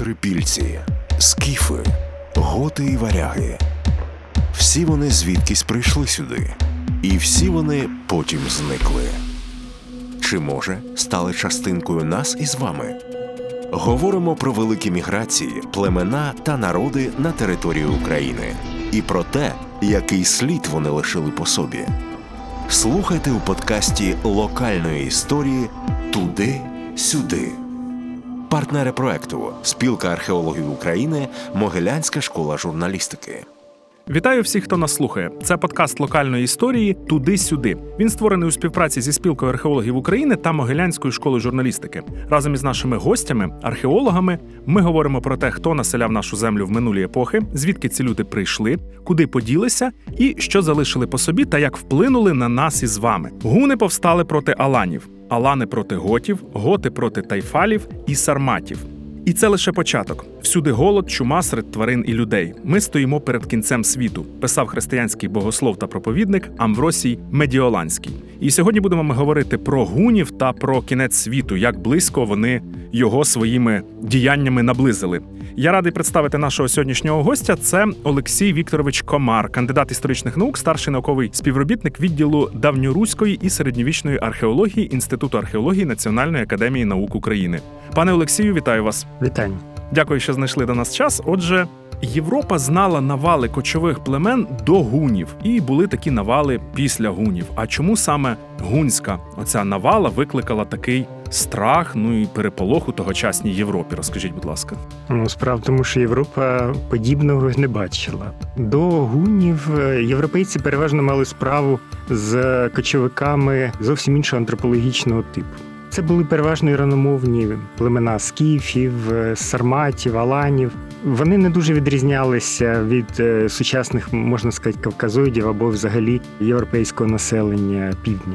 трипільці, скіфи, готи і варяги. Всі вони звідкись прийшли сюди, і всі вони потім зникли. Чи може стали частинкою нас із вами? Говоримо про великі міграції, племена та народи на території України і про те, який слід вони лишили по собі. Слухайте у подкасті локальної історії Туди-сюди. Партнери проекту Спілка археологів України, Могилянська школа журналістики. Вітаю всіх, хто нас слухає. Це подкаст локальної історії Туди-сюди. Він створений у співпраці зі спілкою археологів України та Могилянською школою журналістики. Разом із нашими гостями, археологами, ми говоримо про те, хто населяв нашу землю в минулі епохи, звідки ці люди прийшли, куди поділися і що залишили по собі, та як вплинули на нас із вами. Гуни повстали проти аланів, алани проти готів, готи проти тайфалів і сарматів. І це лише початок. Всюди голод, чума серед тварин і людей. Ми стоїмо перед кінцем світу, писав християнський богослов та проповідник Амвросій Медіоланський. І сьогодні будемо ми говорити про гунів та про кінець світу, як близько вони його своїми діяннями наблизили. Я радий представити нашого сьогоднішнього гостя. Це Олексій Вікторович Комар, кандидат історичних наук, старший науковий співробітник відділу давньоруської і середньовічної археології Інституту археології Національної академії наук України. Пане Олексію, вітаю вас. Вітання. Дякую, що знайшли до нас час. Отже, Європа знала навали кочових племен до гунів, і були такі навали після гунів. А чому саме гунська оця навала викликала такий страх, ну і переполох у тогочасній Європі? Розкажіть, будь ласка. Ну, справа в тому, що Європа подібного не бачила. До гунів е, європейці переважно мали справу з кочовиками зовсім іншого антропологічного типу. Це були переважно іраномовні племена скіфів, е, сарматів, аланів. Вони не дуже відрізнялися від е, сучасних, можна сказати, кавказоїдів або взагалі європейського населення півдні.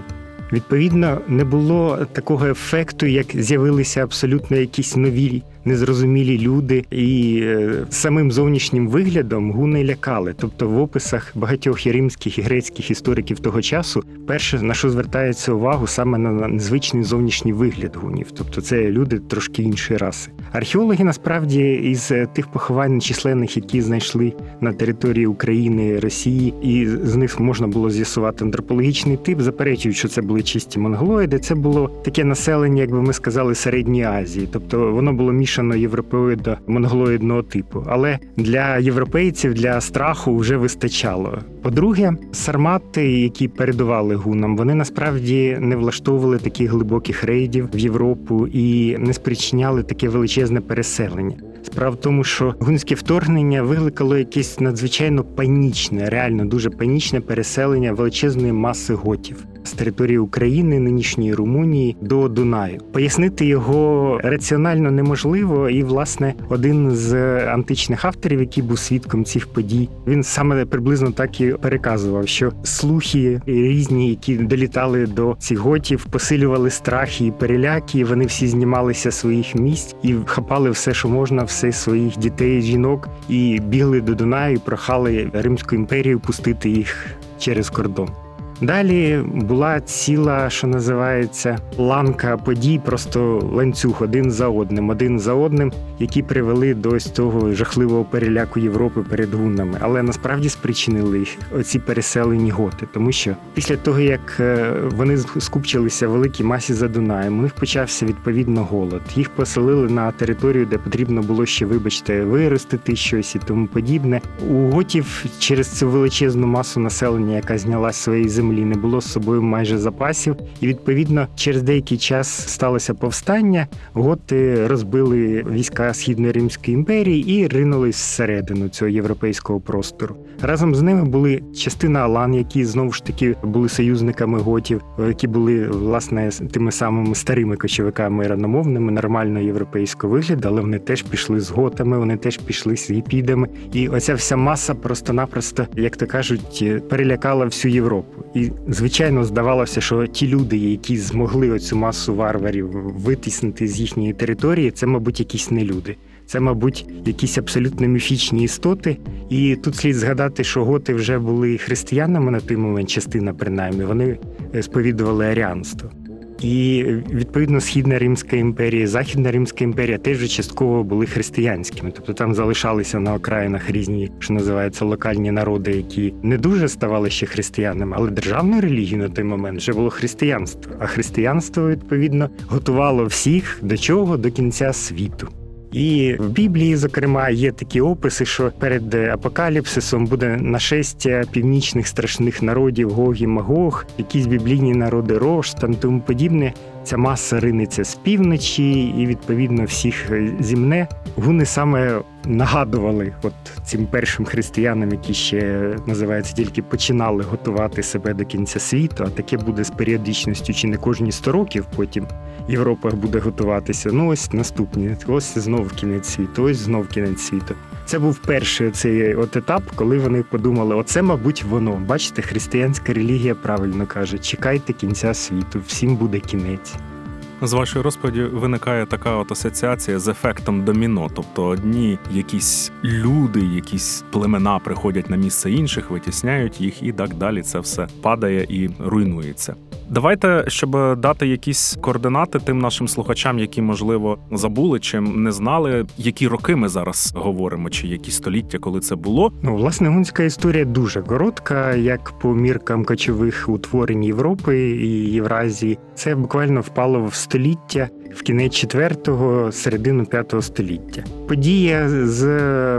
Відповідно, не було такого ефекту, як з'явилися абсолютно якісь нові незрозумілі люди, і е, самим зовнішнім виглядом гуни лякали. Тобто, в описах багатьох і римських і грецьких істориків того часу, перше на що звертається увагу саме на незвичний зовнішній вигляд гунів, тобто це люди трошки іншої раси. Археологи насправді із тих поховань численних, які знайшли на території України, Росії, і з них можна було з'ясувати антропологічний тип, заперечують, що це були чисті монголоїди. Це було таке населення, як би ми сказали, середньої Азії, тобто воно було мішано європеоїдо монголоїдного типу. Але для європейців для страху вже вистачало. По-друге, сармати, які передували гунам, вони насправді не влаштовували таких глибоких рейдів в Європу і не спричиняли таке величезне переселення. Справа в тому, що гунське вторгнення викликало якесь надзвичайно панічне, реально дуже панічне переселення величезної маси готів з території України, нинішньої Румунії до Дунаю. Пояснити його раціонально неможливо, і власне один з античних авторів, який був свідком цих подій, він саме приблизно так і переказував, що слухи різні, які долітали до цих готів, посилювали страхи і переляки. Вони всі знімалися своїх місць і хапали все, що можна, все своїх дітей, жінок, і бігли до Дунаю, і прохали Римську імперію пустити їх через кордон. Далі була ціла, що називається ланка подій, просто ланцюг один за одним, один за одним, які привели до ось того жахливого переляку Європи перед гуннами. Але насправді спричинили їх оці переселені готи, тому що після того як е, вони скупчилися в великій масі за Дунаєм, у них почався відповідно голод. Їх поселили на територію, де потрібно було ще, вибачте, виростити щось і тому подібне. У готів через цю величезну масу населення, яка знялась своєї землі землі, не було з собою майже запасів, і відповідно через деякий час сталося повстання. Готи розбили війська Східної Римської імперії і ринулись всередину цього європейського простору. Разом з ними були частина Алан, які знову ж таки були союзниками готів, які були власне тими самими старими кочовиками раномовними, нормально європейського вигляду, але вони теж пішли з готами, вони теж пішли з гіпідами. І оця вся маса просто-напросто, як то кажуть, перелякала всю Європу. І звичайно здавалося, що ті люди, які змогли оцю масу варварів витиснути з їхньої території, це, мабуть, якісь не люди. Це, мабуть, якісь абсолютно міфічні істоти. І тут слід згадати, що готи вже були християнами на той момент, частина принаймні, вони сповідували аріанство. І відповідно Східна Римська імперія, Західна Римська імперія теж частково були християнськими. Тобто там залишалися на окраїнах різні, що називається, локальні народи, які не дуже ставали ще християнами, але державною релігією на той момент вже було християнство. А християнство відповідно готувало всіх до чого? До кінця світу. І в Біблії, зокрема, є такі описи, що перед апокаліпсисом буде нашестя північних страшних народів Гог і Магог, якісь біблійні народи Рош там тому подібне. Ця маса ринеться з півночі, і відповідно всіх зімне. Гуни саме нагадували от цим першим християнам, які ще називається тільки починали готувати себе до кінця світу. А таке буде з періодичністю чи не кожні 100 років. Потім Європа буде готуватися. Ну ось наступні, ось знов кінець світу, ось знов кінець світу. Це був перший цей от етап, коли вони подумали: оце, мабуть, воно. Бачите, християнська релігія правильно каже: чекайте кінця світу, всім буде кінець. З вашої розповіді виникає така от асоціація з ефектом доміно. Тобто одні якісь люди, якісь племена приходять на місце інших, витісняють їх, і так далі. Це все падає і руйнується. Давайте, щоб дати якісь координати тим нашим слухачам, які можливо забули чи не знали, які роки ми зараз говоримо, чи які століття, коли це було. Ну, власне, гунська історія дуже коротка, як по міркам кочових утворень Європи і Євразії. Це буквально впало в століття в кінець 4-го, середину 5-го століття. Подія з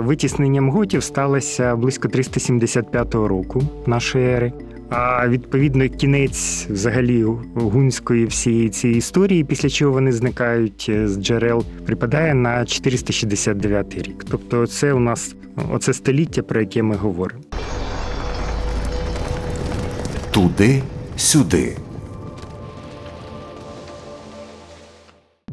витісненням готів сталася близько 375 року нашої ери. А відповідно кінець взагалі гунської всієї цієї історії, після чого вони зникають з джерел, припадає на 469 рік. Тобто, це у нас оце століття, про яке ми говоримо. Туди сюди.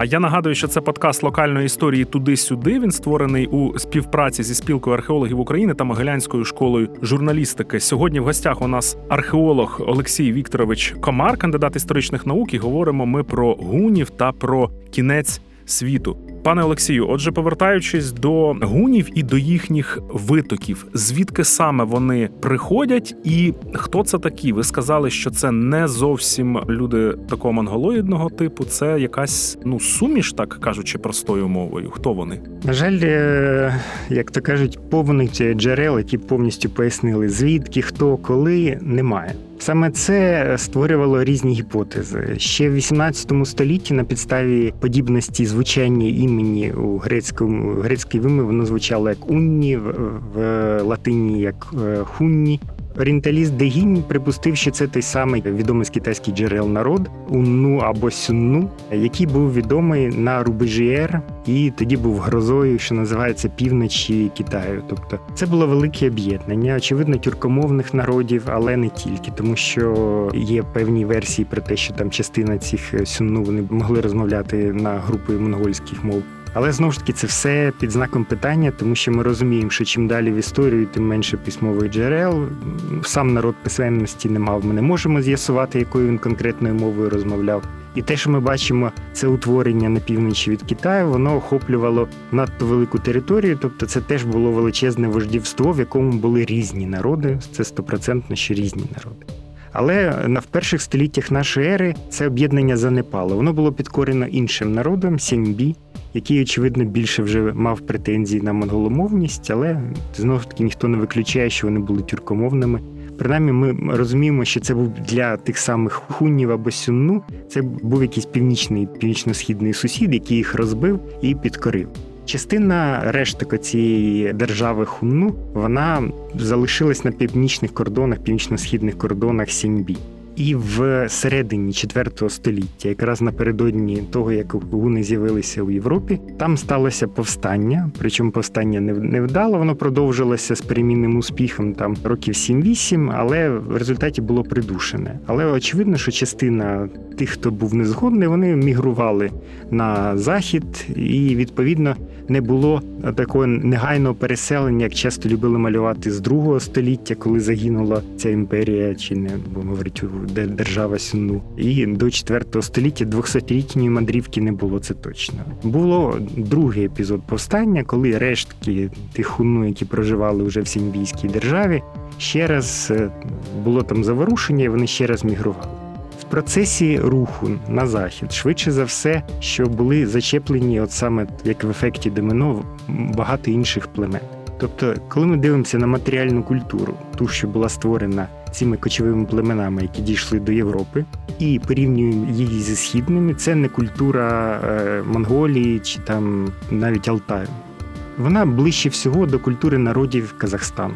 Я нагадую, що це подкаст локальної історії туди-сюди. Він створений у співпраці зі спілкою археологів України та Могилянською школою журналістики. Сьогодні в гостях у нас археолог Олексій Вікторович Комар, кандидат історичних наук. І говоримо ми про гунів та про кінець світу. Пане Олексію, отже, повертаючись до гунів і до їхніх витоків, звідки саме вони приходять, і хто це такі? Ви сказали, що це не зовсім люди такого монголоїдного типу, це якась ну суміш, так кажучи, простою мовою. Хто вони? На жаль, е, як то кажуть, повних джерел, які повністю пояснили, звідки, хто, коли, немає. Саме це створювало різні гіпотези. Ще в 18 столітті на підставі подібності звучання імені у грецькому грецькій вимові воно звучало як унні, в, в латині як е, хунні. Орієнталіст Дегінь припустив, що це той самий відомий з китайських джерел народ Унну або Сюнну, який був відомий на рубежі Ер і тоді був грозою, що називається півночі Китаю. Тобто це було велике об'єднання, очевидно, тюркомовних народів, але не тільки, тому що є певні версії про те, що там частина цих сюнну вони могли розмовляти на групи монгольських мов. Але знову ж таки це все під знаком питання, тому що ми розуміємо, що чим далі в історію, тим менше письмових джерел. Сам народ писемності не мав. Ми не можемо з'ясувати, якою він конкретною мовою розмовляв. І те, що ми бачимо, це утворення на півночі від Китаю, воно охоплювало надто велику територію. Тобто, це теж було величезне вождівство, в якому були різні народи. Це стопроцентно ще різні народи. Але на в перших століттях нашої ери це об'єднання занепало. Воно було підкорено іншим народом Сімбі, який, очевидно, більше вже мав претензії на монголомовність, але знову ж таки ніхто не виключає, що вони були тюркомовними. Принаймні, ми розуміємо, що це був для тих самих хуннів або сюнну. Це був якийсь північний північно-східний сусід, який їх розбив і підкорив. Частина решток цієї держави Хунну вона залишилась на північних кордонах, північно-східних кордонах Сіньбі. І в середині 4 століття, якраз напередодні того, як гуни з'явилися у Європі, там сталося повстання. Причому повстання не вдало, воно продовжилося з перемінним успіхом там років 7-8, але в результаті було придушене. Але очевидно, що частина тих, хто був незгодний, вони мігрували на захід, і відповідно не було такого негайного переселення, як часто любили малювати з другого століття, коли загинула ця імперія, чи не будемо говорити держава Сюнну. І до 4 століття 200-літньої мандрівки не було це точно. Було другий епізод повстання, коли рештки тих хунну, які проживали вже в Сіньбійській державі, ще раз було там заворушення, і вони ще раз мігрували. В процесі руху на захід, швидше за все, що були зачеплені, от саме як в ефекті домино, багато інших племен. Тобто, коли ми дивимося на матеріальну культуру, ту, що була створена цими кочовими племенами, які дійшли до Європи, і порівнюємо її зі східними, це не культура е, Монголії чи там навіть Алтаю. Вона ближче всього до культури народів Казахстану,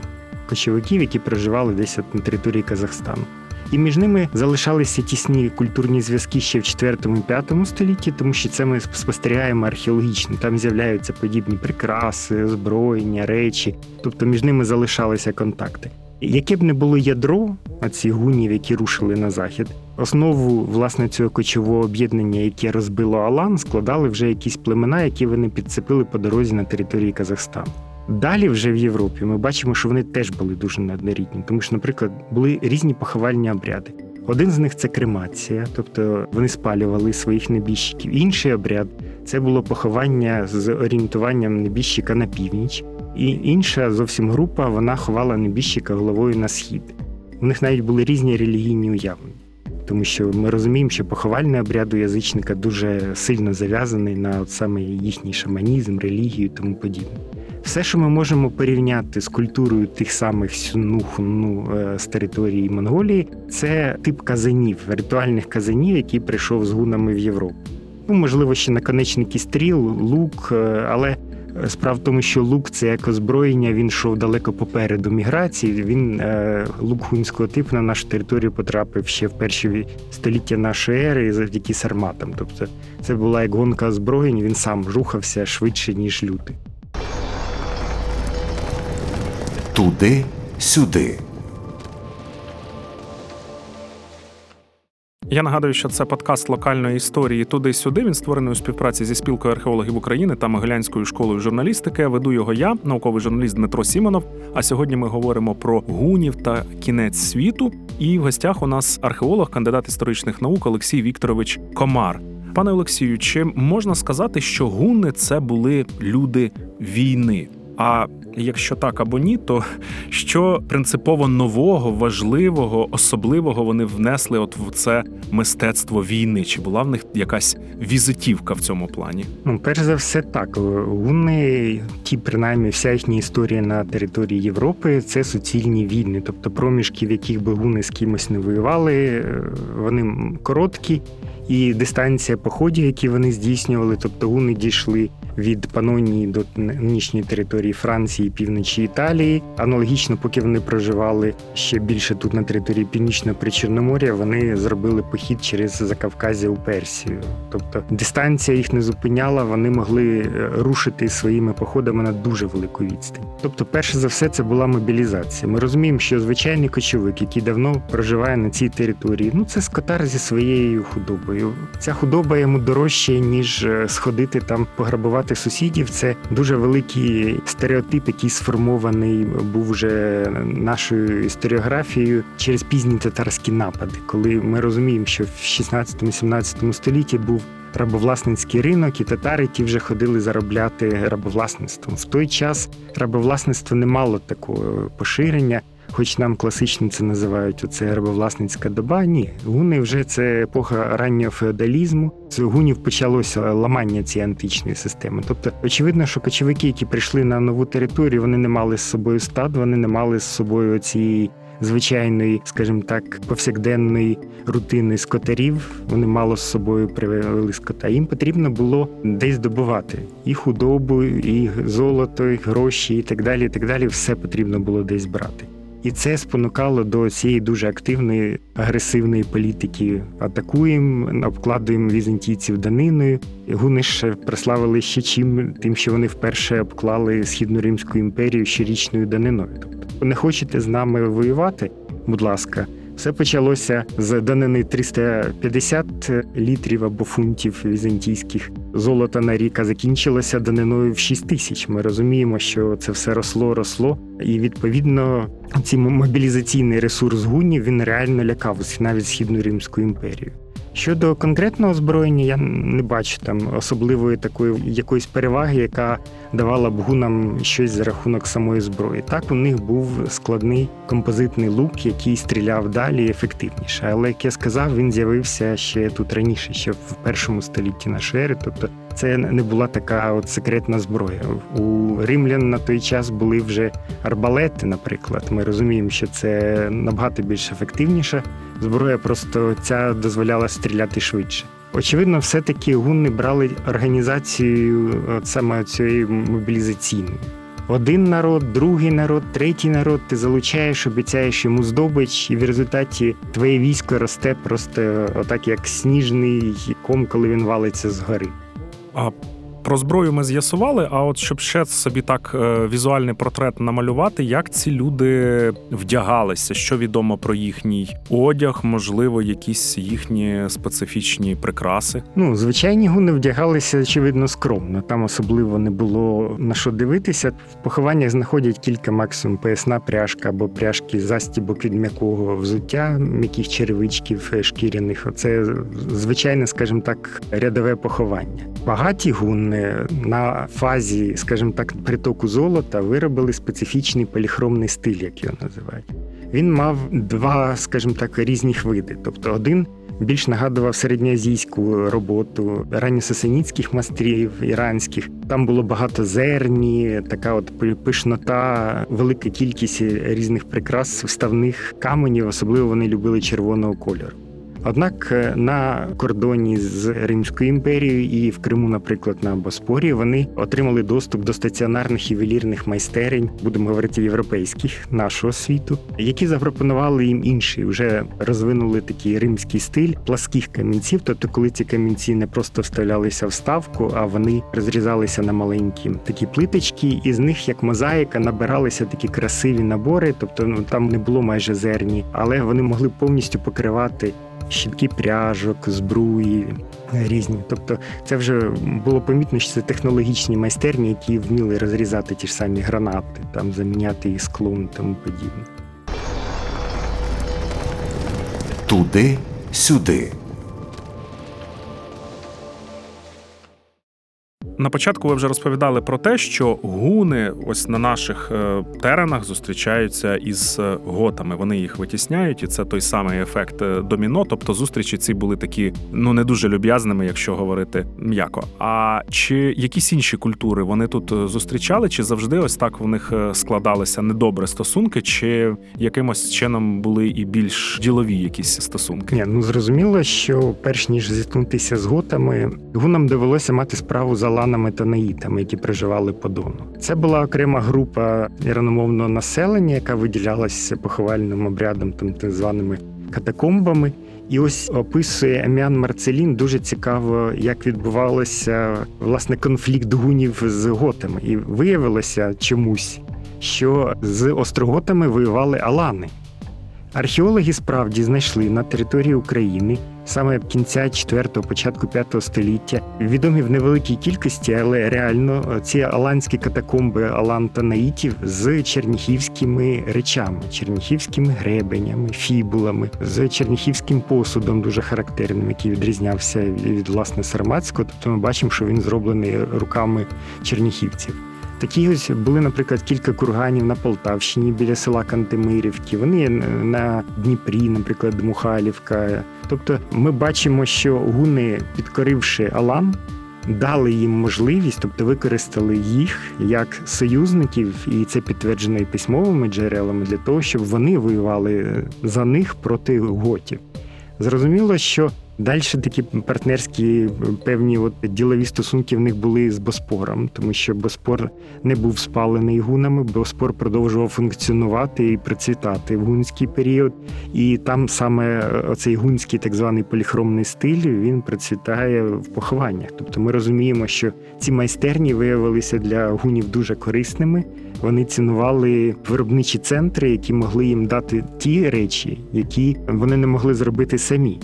кочовиків, які проживали десь на території Казахстану. І між ними залишалися тісні культурні зв'язки ще в 4-5 столітті, тому що це ми спостерігаємо археологічно. Там з'являються подібні прикраси, озброєння, речі, тобто між ними залишалися контакти. Яке б не було ядро цих гунів, які рушили на захід, основу власне цього кочового об'єднання, яке розбило Алан, складали вже якісь племена, які вони підцепили по дорозі на території Казахстану. Далі, вже в Європі, ми бачимо, що вони теж були дуже неоднорідні, тому що, наприклад, були різні поховальні обряди. Один з них це кремація, тобто вони спалювали своїх небіжчиків. Інший обряд це було поховання з орієнтуванням небіжчика на північ. І інша зовсім група вона ховала небіжчика головою на схід. У них навіть були різні релігійні уявлення, тому що ми розуміємо, що поховальний обряд у язичника дуже сильно зав'язаний на от саме їхній шаманізм, релігію і тому подібне. Все, що ми можемо порівняти з культурою тих самих сюнуху е, з території Монголії, це тип казанів, ритуальних казанів, який прийшов з гунами в Європу. Ну, можливо, ще наконечники стріл, лук, е, але справа в тому, що лук це як озброєння, він йшов далеко попереду міграції. Він е, лук гунського типу на нашу територію потрапив ще в перші століття нашої ери завдяки сарматам. Тобто це була як гонка озброєнь, він сам рухався швидше, ніж лютий. Туди сюди. Я нагадую, що це подкаст локальної історії туди-сюди. Він створений у співпраці зі спілкою археологів України та Могилянською школою журналістики. Веду його я, науковий журналіст Дмитро Сімонов. А сьогодні ми говоримо про гунів та кінець світу. І в гостях у нас археолог, кандидат історичних наук Олексій Вікторович Комар. Пане Олексію, чи можна сказати, що гуни це були люди війни? А якщо так або ні, то що принципово нового, важливого, особливого вони внесли от в це мистецтво війни? Чи була в них якась візитівка в цьому плані? Ну, перш за все, так гуни, ті, принаймні, вся їхня історія на території Європи це суцільні війни, тобто проміжки, в яких би гуни з кимось не воювали, вони короткі. І дистанція походів, які вони здійснювали, тобто гуни дійшли від Панонії до нинішньої території Франції, півночі Італії. Аналогічно, поки вони проживали ще більше тут на території північного причорномор'я, вони зробили похід через Закавказя у Персію. Тобто дистанція їх не зупиняла, вони могли е, рушити своїми походами на дуже велику відстань. Тобто, перше за все, це була мобілізація. Ми розуміємо, що звичайний кочовик, який давно проживає на цій території, ну це скотар зі своєю худобою. Ця худоба йому дорожча, ніж е, сходити там пограбувати проти сусідів це дуже великий стереотип, який сформований був вже нашою історіографією через пізні татарські напади, коли ми розуміємо, що в 16-17 столітті був. Рабовласницький ринок і татари ті вже ходили заробляти рабовласництвом. В той час рабовласництво не мало такого поширення хоч нам класично це називають оце рабовласницька доба. Ні, гуни вже це епоха раннього феодалізму. З гунів почалося ламання цієї античної системи. Тобто, очевидно, що кочовики, які прийшли на нову територію, вони не мали з собою стад, вони не мали з собою цієї. Звичайної, скажімо так, повсякденної рутини скотарів вони мало з собою привели скота. Їм потрібно було десь добувати і худобу, і золото, і гроші, і так далі. І так далі. Все потрібно було десь брати. І це спонукало до цієї дуже активної агресивної політики. Атакуємо, обкладуємо візантійців даниною. Гуни ж прославили ще чим, тим, що вони вперше обклали східну римську імперію щорічною даниною. Тобто, не хочете з нами воювати? Будь ласка, все почалося з данини 350 літрів або фунтів візантійських золота на ріка закінчилася даниною в 6 тисяч. Ми розуміємо, що це все росло, росло, і відповідно цей мобілізаційний ресурс гунів він реально лякав навіть східну римську імперію. Щодо конкретного озброєння, я не бачу там особливої такої якоїсь переваги, яка давала б гунам щось за рахунок самої зброї. Так, у них був складний композитний лук, який стріляв далі ефективніше. Але як я сказав, він з'явився ще тут раніше, ще в першому столітті нашої ери. Тобто це не була така от секретна зброя. У римлян на той час були вже арбалети, наприклад. Ми розуміємо, що це набагато більш ефективніша зброя, просто ця дозволяла стріляти швидше. Очевидно, все-таки гунни брали організацію от саме цієї мобілізаційної. Один народ, другий народ, третій народ, ти залучаєш, обіцяєш йому здобич, і в результаті твоє військо росте просто отак, як сніжний ком, коли він валиться з гори. А про зброю ми з'ясували. А от щоб ще собі так е, візуальний портрет намалювати, як ці люди вдягалися, що відомо про їхній одяг, можливо, якісь їхні специфічні прикраси. Ну, звичайні гуни вдягалися, очевидно, скромно. Там особливо не було на що дивитися. В похованнях знаходять кілька максимум поясна пряжка або пряжки застібок від м'якого взуття, м'яких черевичків е, шкіряних. Оце звичайне, скажімо так, рядове поховання. Багаті гуни на фазі, скажімо так, притоку золота виробили специфічний поліхромний стиль, як його називають. Він мав два, скажімо так, різних види. Тобто, один більш нагадував середньоазійську роботу ранньосасанітських майстрів іранських. Там було багато зерні, така от пишнота, велика кількість різних прикрас вставних каменів. Особливо вони любили червоного кольору. Однак е, на кордоні з Римською імперією і в Криму, наприклад, на Боспорі, вони отримали доступ до стаціонарних ювелірних майстерень, будемо говорити європейських нашого світу, які запропонували їм інший, вже розвинули такий римський стиль пласких камінців. Тобто, коли ці камінці не просто вставлялися в ставку, а вони розрізалися на маленькі такі плиточки, і з них як мозаїка набиралися такі красиві набори. Тобто, ну там не було майже зерні, але вони могли повністю покривати щітки пряжок, збруї різні. Тобто, це вже було помітно, що це технологічні майстерні, які вміли розрізати ті ж самі гранати, там заміняти їх склом і тому подібне. Туди сюди. На початку ви вже розповідали про те, що гуни ось на наших е, теренах зустрічаються із е, готами. Вони їх витісняють, і це той самий ефект е, доміно. Тобто зустрічі ці були такі ну не дуже люб'язними, якщо говорити м'яко. А чи якісь інші культури вони тут зустрічали, чи завжди ось так в них складалися недобрі стосунки, чи якимось чином були і більш ділові якісь стосунки? Ні, ну зрозуміло, що перш ніж зіткнутися з готами, гунам довелося мати справу з аланами та які проживали по Дону. Це була окрема група іраномовного населення, яка виділялася поховальним обрядом, там так званими катакомбами. І ось описує Еміан Марцелін дуже цікаво, як відбувалося власне конфлікт гунів з готами. І виявилося чомусь, що з остроготами воювали алани. Археологи справді знайшли на території України саме кінця 4-го, початку 5-го століття відомі в невеликій кількості, але реально ці аланські катакомби Алан та Наїтів з черніхівськими речами, черніхівськими гребенями, фібулами, з черніхівським посудом, дуже характерним, який відрізнявся від власне сарматського. Тобто ми бачимо, що він зроблений руками черніхівців. Такі ось були, наприклад, кілька курганів на Полтавщині біля села Кантемирівки. Вони на Дніпрі, наприклад, Мухалівка. Тобто, ми бачимо, що гуни, підкоривши Алам, дали їм можливість, тобто використали їх як союзників, і це підтверджено і письмовими джерелами для того, щоб вони воювали за них проти готів. Зрозуміло, що Далі такі партнерські певні от ділові стосунки в них були з Боспором, тому що Боспор не був спалений гунами, Боспор продовжував функціонувати і процвітати в гунський період. І там саме оцей гунський так званий поліхромний стиль він процвітає в похованнях. Тобто ми розуміємо, що ці майстерні виявилися для гунів дуже корисними. Вони цінували виробничі центри, які могли їм дати ті речі, які вони не могли зробити самі.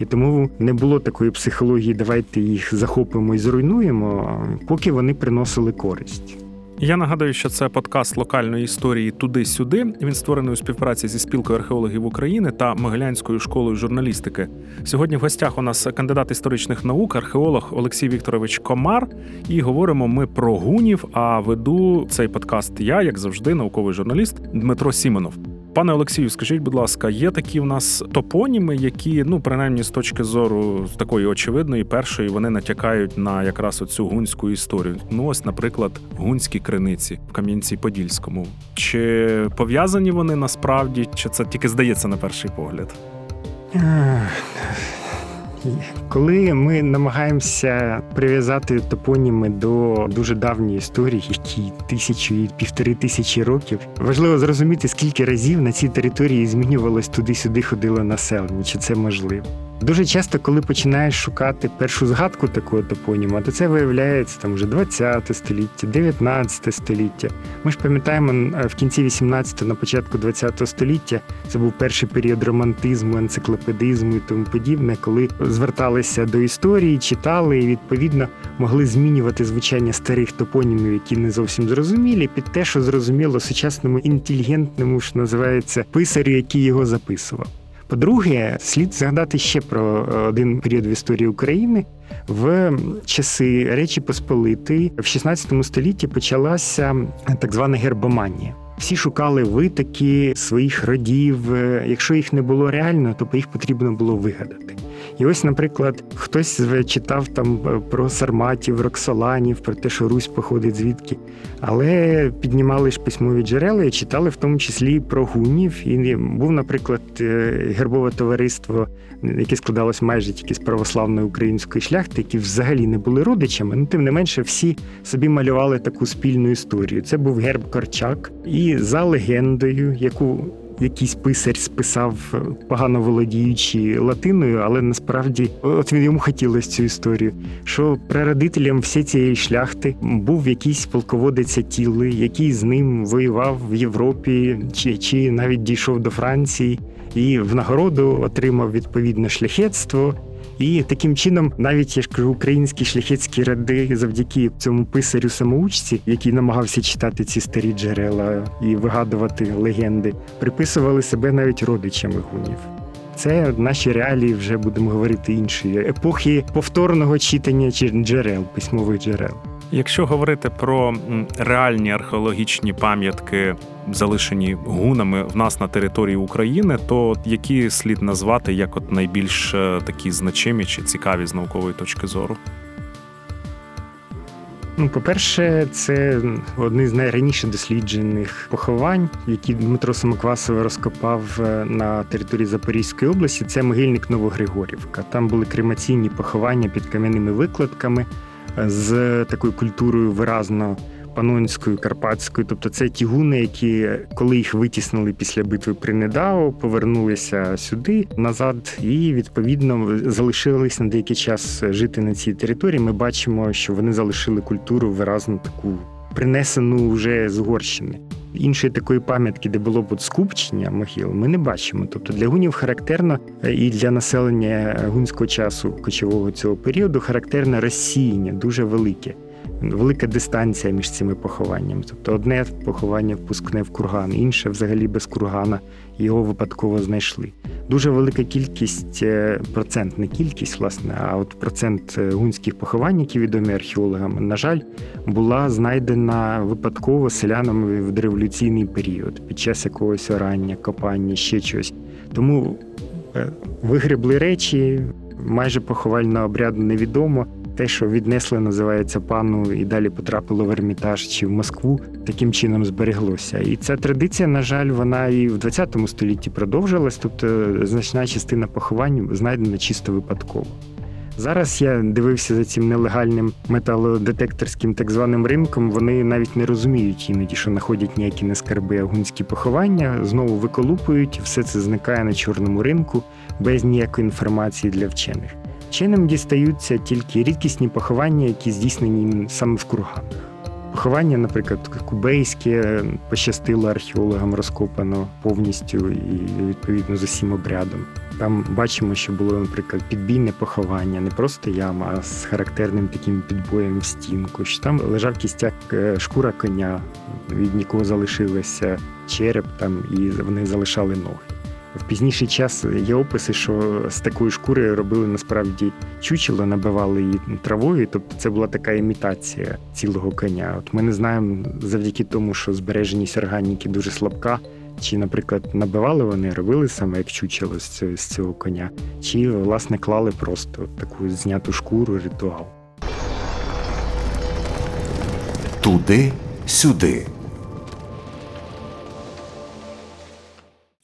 І тому не було такої психології, давайте їх захопимо і зруйнуємо, поки вони приносили користь. Я нагадую, що це подкаст локальної історії туди-сюди. Він створений у співпраці зі спілкою археологів України та Могилянською школою журналістики. Сьогодні в гостях у нас кандидат історичних наук, археолог Олексій Вікторович Комар. І говоримо ми про гунів. А веду цей подкаст я, як завжди, науковий журналіст Дмитро Сімонов. Пане Олексію, скажіть, будь ласка, є такі в нас топоніми, які, ну принаймні з точки зору такої очевидної, першої, вони натякають на якраз оцю гунську історію. Ну, ось, наприклад, гунські криниці в Кам'янці-Подільському. Чи пов'язані вони насправді, чи це тільки здається на перший погляд? Коли ми намагаємося прив'язати топоніми до дуже давньої історії, які тисячу півтори тисячі років, важливо зрозуміти, скільки разів на цій території змінювалось туди-сюди ходило населення, чи це можливо. Дуже часто, коли починаєш шукати першу згадку такого топоніма, то це виявляється там вже 20 століття, 19 століття. Ми ж пам'ятаємо в кінці 18 на початку 20 століття це був перший період романтизму, енциклопедизму і тому подібне, коли зверталися до історії, читали і відповідно могли змінювати звучання старих топонімів, які не зовсім зрозумілі, під те, що зрозуміло сучасному інтелігентному, що називається писарю, який його записував. По-друге, слід згадати ще про один період в історії України. В часи Речі Посполитої в 16 столітті почалася так звана гербоманія. Всі шукали витоки своїх родів. Якщо їх не було реально, то їх потрібно було вигадати. І ось, наприклад, хтось читав там про сарматів, роксоланів, про те, що Русь походить звідки. Але піднімали ж письмові джерела і читали в тому числі про гунів. І був, наприклад, гербове товариство, яке складалось майже тільки з православної української шляхти, які взагалі не були родичами. Ну, тим не менше, всі собі малювали таку спільну історію. Це був герб Корчак, і за легендою, яку якийсь писар списав, погано володіючи латиною, але насправді от він йому хотілося цю історію. Що прародителем всієї цієї шляхти був якийсь полководець тіли, який з ним воював в Європі, чи, чи навіть дійшов до Франції, і в нагороду отримав відповідне шляхетство. І таким чином, навіть я ж кажу, українські шляхетські ради завдяки цьому писарю самоучці, який намагався читати ці старі джерела і вигадувати легенди, приписували себе навіть родичами гунів. Це наші реалії, вже будемо говорити іншої епохи повторного читання чи джерел, письмових джерел. Якщо говорити про реальні археологічні пам'ятки, залишені гунами в нас на території України, то які слід назвати як от найбільш е, такі значимі чи цікаві з наукової точки зору? Ну, по-перше, це одне з найраніше досліджених поховань, які Дмитро Самоквасов розкопав е, на території Запорізької області. Це могильник Новогригорівка. Там були кремаційні поховання під кам'яними викладками з такою культурою виразно панонською, карпатською. Тобто це ті гуни, які коли їх витіснили після битви при Недао, повернулися сюди назад, і відповідно залишились на деякий час жити на цій території. Ми бачимо, що вони залишили культуру виразно таку принесену вже з Угорщини. Іншої такої пам'ятки, де було б от скупчення могил, ми не бачимо. Тобто для гунів характерно і для населення гунського часу кочового цього періоду характерне розсіяння дуже велике. Велика дистанція між цими похованнями. Тобто одне поховання впускне в курган, інше взагалі без кургана, його випадково знайшли. Дуже велика кількість, е, процент, не кількість, власне, а от процент е, гунських поховань, які відомі археологам, на жаль, була знайдена випадково селянами в дореволюційний період, під час якогось орання, копання, ще щось. Тому е, вигребли речі, майже поховального обряду невідомо те, що віднесли, називається пану, і далі потрапило в Ермітаж чи в Москву, таким чином збереглося. І ця традиція, на жаль, вона і в 20 столітті продовжилась, тобто значна частина поховань знайдена чисто випадково. Зараз я дивився за цим нелегальним металодетекторським так званим ринком. Вони навіть не розуміють іноді, що знаходять ніякі не скарби, а гунські поховання, знову виколупують, все це зникає на чорному ринку без ніякої інформації для вчених. Чином дістаються тільки рідкісні поховання, які здійснені саме в курганах. Поховання, наприклад, кубейське пощастило археологам розкопано повністю і відповідно з усім обрядом. Там бачимо, що було, наприклад, підбійне поховання, не просто яма, а з характерним таким підбоєм в стінку. Що там лежав кістяк е, шкура коня, від нікого залишилося череп там, і вони залишали ноги. В пізніший час є описи, що з такої шкури робили насправді чучело, набивали її травою, тобто це була така імітація цілого коня. От ми не знаємо завдяки тому, що збереженість органіки дуже слабка. Чи, наприклад, набивали вони, робили саме як чучело з цього, коня, чи власне клали просто таку зняту шкуру ритуал. Туди сюди.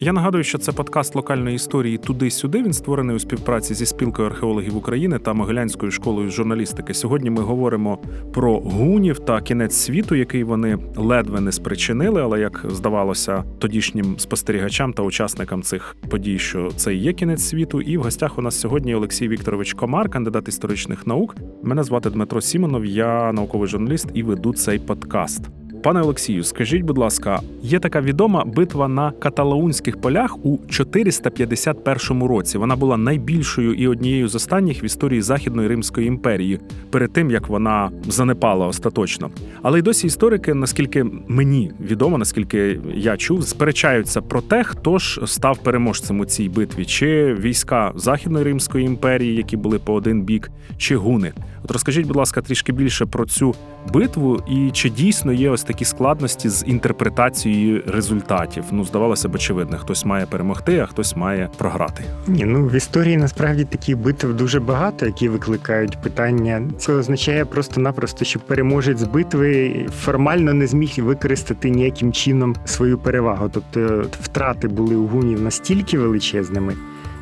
Я нагадую, що це подкаст локальної історії туди-сюди. Він створений у співпраці зі спілкою археологів України та Могилянською школою журналістики. Сьогодні ми говоримо про гунів та кінець світу, який вони ледве не спричинили, але як здавалося тодішнім спостерігачам та учасникам цих подій, що це і є кінець світу. І в гостях у нас сьогодні Олексій Вікторович Комар, кандидат історичних наук. Мене звати Дмитро Сімонов, я науковий журналіст і веду цей подкаст. Пане Олексію, скажіть, будь ласка, є така відома битва на каталаунських полях у 451 році. Вона була найбільшою і однією з останніх в історії Західної Римської імперії, перед тим як вона занепала остаточно. Але й досі історики, наскільки мені відомо, наскільки я чув, сперечаються про те, хто ж став переможцем у цій битві, чи війська Західної Римської імперії, які були по один бік, чи гуни. От розкажіть, будь ласка, трішки більше про цю битву і чи дійсно є ось такі складності з інтерпретацією результатів? Ну, здавалося б, очевидно, хтось має перемогти, а хтось має програти. Ні, ну в історії насправді таких битв дуже багато, які викликають питання. Це означає просто-напросто, що переможець битви формально не зміг використати ніяким чином свою перевагу. Тобто втрати були у гунів настільки величезними,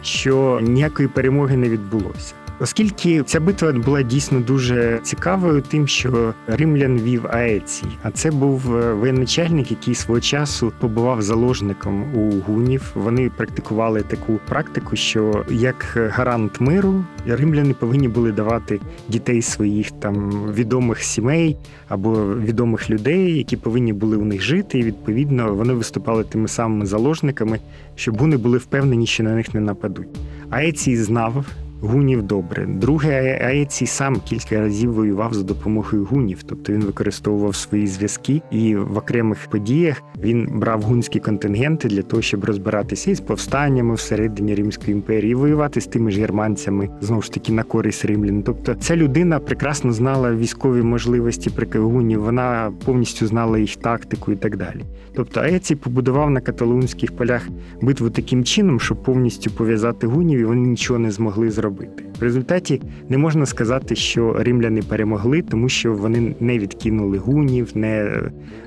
що ніякої перемоги не відбулося. Оскільки ця битва була дійсно дуже цікавою, тим, що римлян вів Аецій, а це був е, воєначальник, який свого часу побував заложником у гунів. Вони практикували таку практику, що як гарант миру римляни повинні були давати дітей своїх там відомих сімей або відомих людей, які повинні були у них жити, і відповідно вони виступали тими самими заложниками, щоб гуни були впевнені, що на них не нападуть. Аецій знав гунів добре. Друге, Аецій сам кілька разів воював за допомогою гунів, тобто він використовував свої зв'язки, і в окремих подіях він брав гунські контингенти для того, щоб розбиратися із повстаннями всередині Римської імперії, воювати з тими ж германцями знову ж таки на користь римлян. Тобто, ця людина прекрасно знала військові можливості гунів, вона повністю знала їх тактику і так далі. Тобто Аецій побудував на каталунських полях битву таким чином, щоб повністю пов'язати гунів, і вони нічого не змогли зробити. В результаті не можна сказати, що римляни перемогли, тому що вони не відкинули гунів, не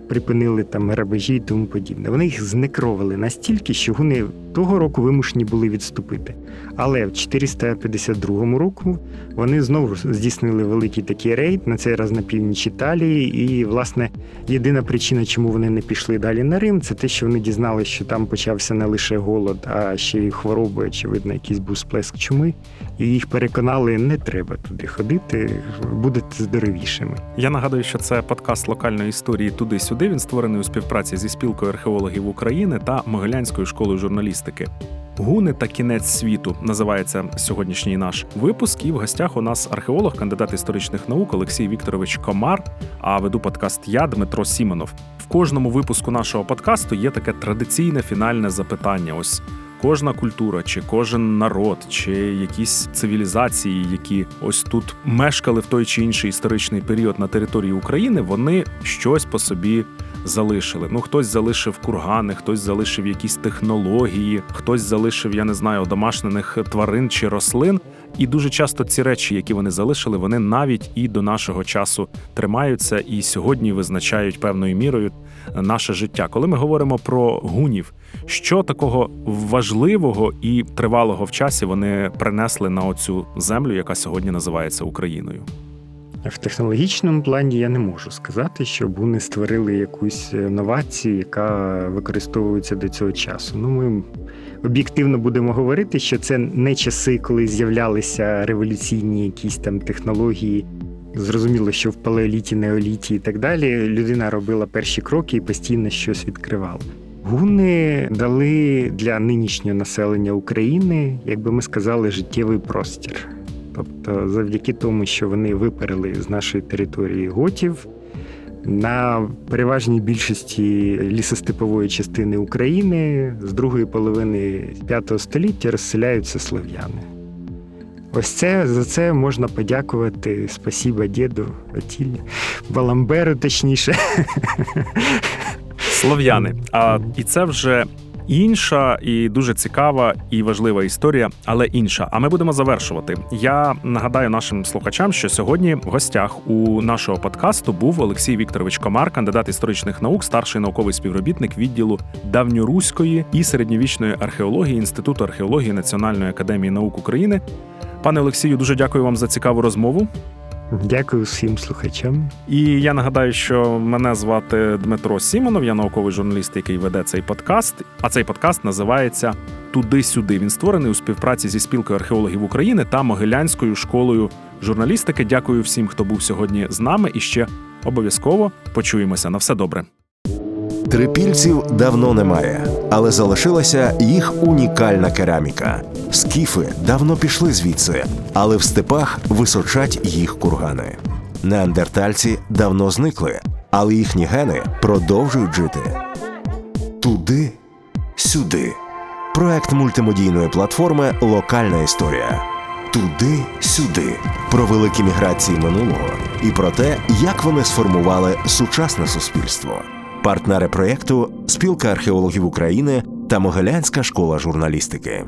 припинили там грабежі і тому подібне. Вони їх знекровили настільки, що гуни того року вимушені були відступити. Але в 452 року вони знову здійснили великий такий рейд, на цей раз на північ Італії. І, власне, єдина причина, чому вони не пішли далі на Рим, це те, що вони дізналися, що там почався не лише голод, а ще й хвороби, очевидно, якийсь був сплеск чуми. І їх переконали, не треба туди ходити, будете здоровішими. Я нагадую, що це подкаст локальної історії туди-сюди. Він створений у співпраці зі спілкою археологів України та Могилянською школою журналістики. Гуни та кінець світу називається сьогоднішній наш випуск. І в гостях у нас археолог, кандидат історичних наук Олексій Вікторович Комар. А веду подкаст я, Дмитро Сімонов. В кожному випуску нашого подкасту є таке традиційне фінальне запитання. Ось кожна культура, чи кожен народ, чи якісь цивілізації, які ось тут мешкали в той чи інший історичний період на території України, вони щось по собі залишили. Ну, хтось залишив кургани, хтось залишив якісь технології, хтось залишив, я не знаю, домашнених тварин чи рослин. І дуже часто ці речі, які вони залишили, вони навіть і до нашого часу тримаються і сьогодні визначають певною мірою наше життя. Коли ми говоримо про гунів, що такого важливого і тривалого в часі вони принесли на оцю землю, яка сьогодні називається Україною. В технологічному плані я не можу сказати, що вони створили якусь новацію, яка використовується до цього часу. Ну, ми об'єктивно будемо говорити, що це не часи, коли з'являлися революційні якісь там технології Зрозуміло, що в палеоліті, неоліті і так далі людина робила перші кроки і постійно щось відкривала. Гуни дали для нинішнього населення України, як би ми сказали, життєвий простір. Тобто, завдяки тому, що вони виперли з нашої території готів, на переважній більшості лісостепової частини України з другої половини 5 століття розселяються слов'яни. Ось це за це можна подякувати спасіба діду Атілі, Баламберу, точніше. Слов'яни. А і це вже інша і дуже цікава і важлива історія, але інша. А ми будемо завершувати. Я нагадаю нашим слухачам, що сьогодні в гостях у нашого подкасту був Олексій Вікторович Комар, кандидат історичних наук, старший науковий співробітник відділу давньоруської і середньовічної археології Інституту археології Національної академії наук України. Пане Олексію, дуже дякую вам за цікаву розмову. Дякую всім слухачам. І я нагадаю, що мене звати Дмитро Сімонов, я науковий журналіст, який веде цей подкаст. А цей подкаст називається Туди-сюди. Він створений у співпраці зі спілкою археологів України та Могилянською школою журналістики. Дякую всім, хто був сьогодні з нами. І ще обов'язково почуємося. На все добре. Трипільців давно немає, але залишилася їх унікальна кераміка. Скіфи давно пішли звідси, але в степах височать їх кургани. Неандертальці давно зникли, але їхні гени продовжують жити. Туди, сюди. Проект мультимедійної платформи Локальна історія. Туди, сюди. Про великі міграції минулого і про те, як вони сформували сучасне суспільство. Партнери проєкту Спілка археологів України та Могилянська школа журналістики.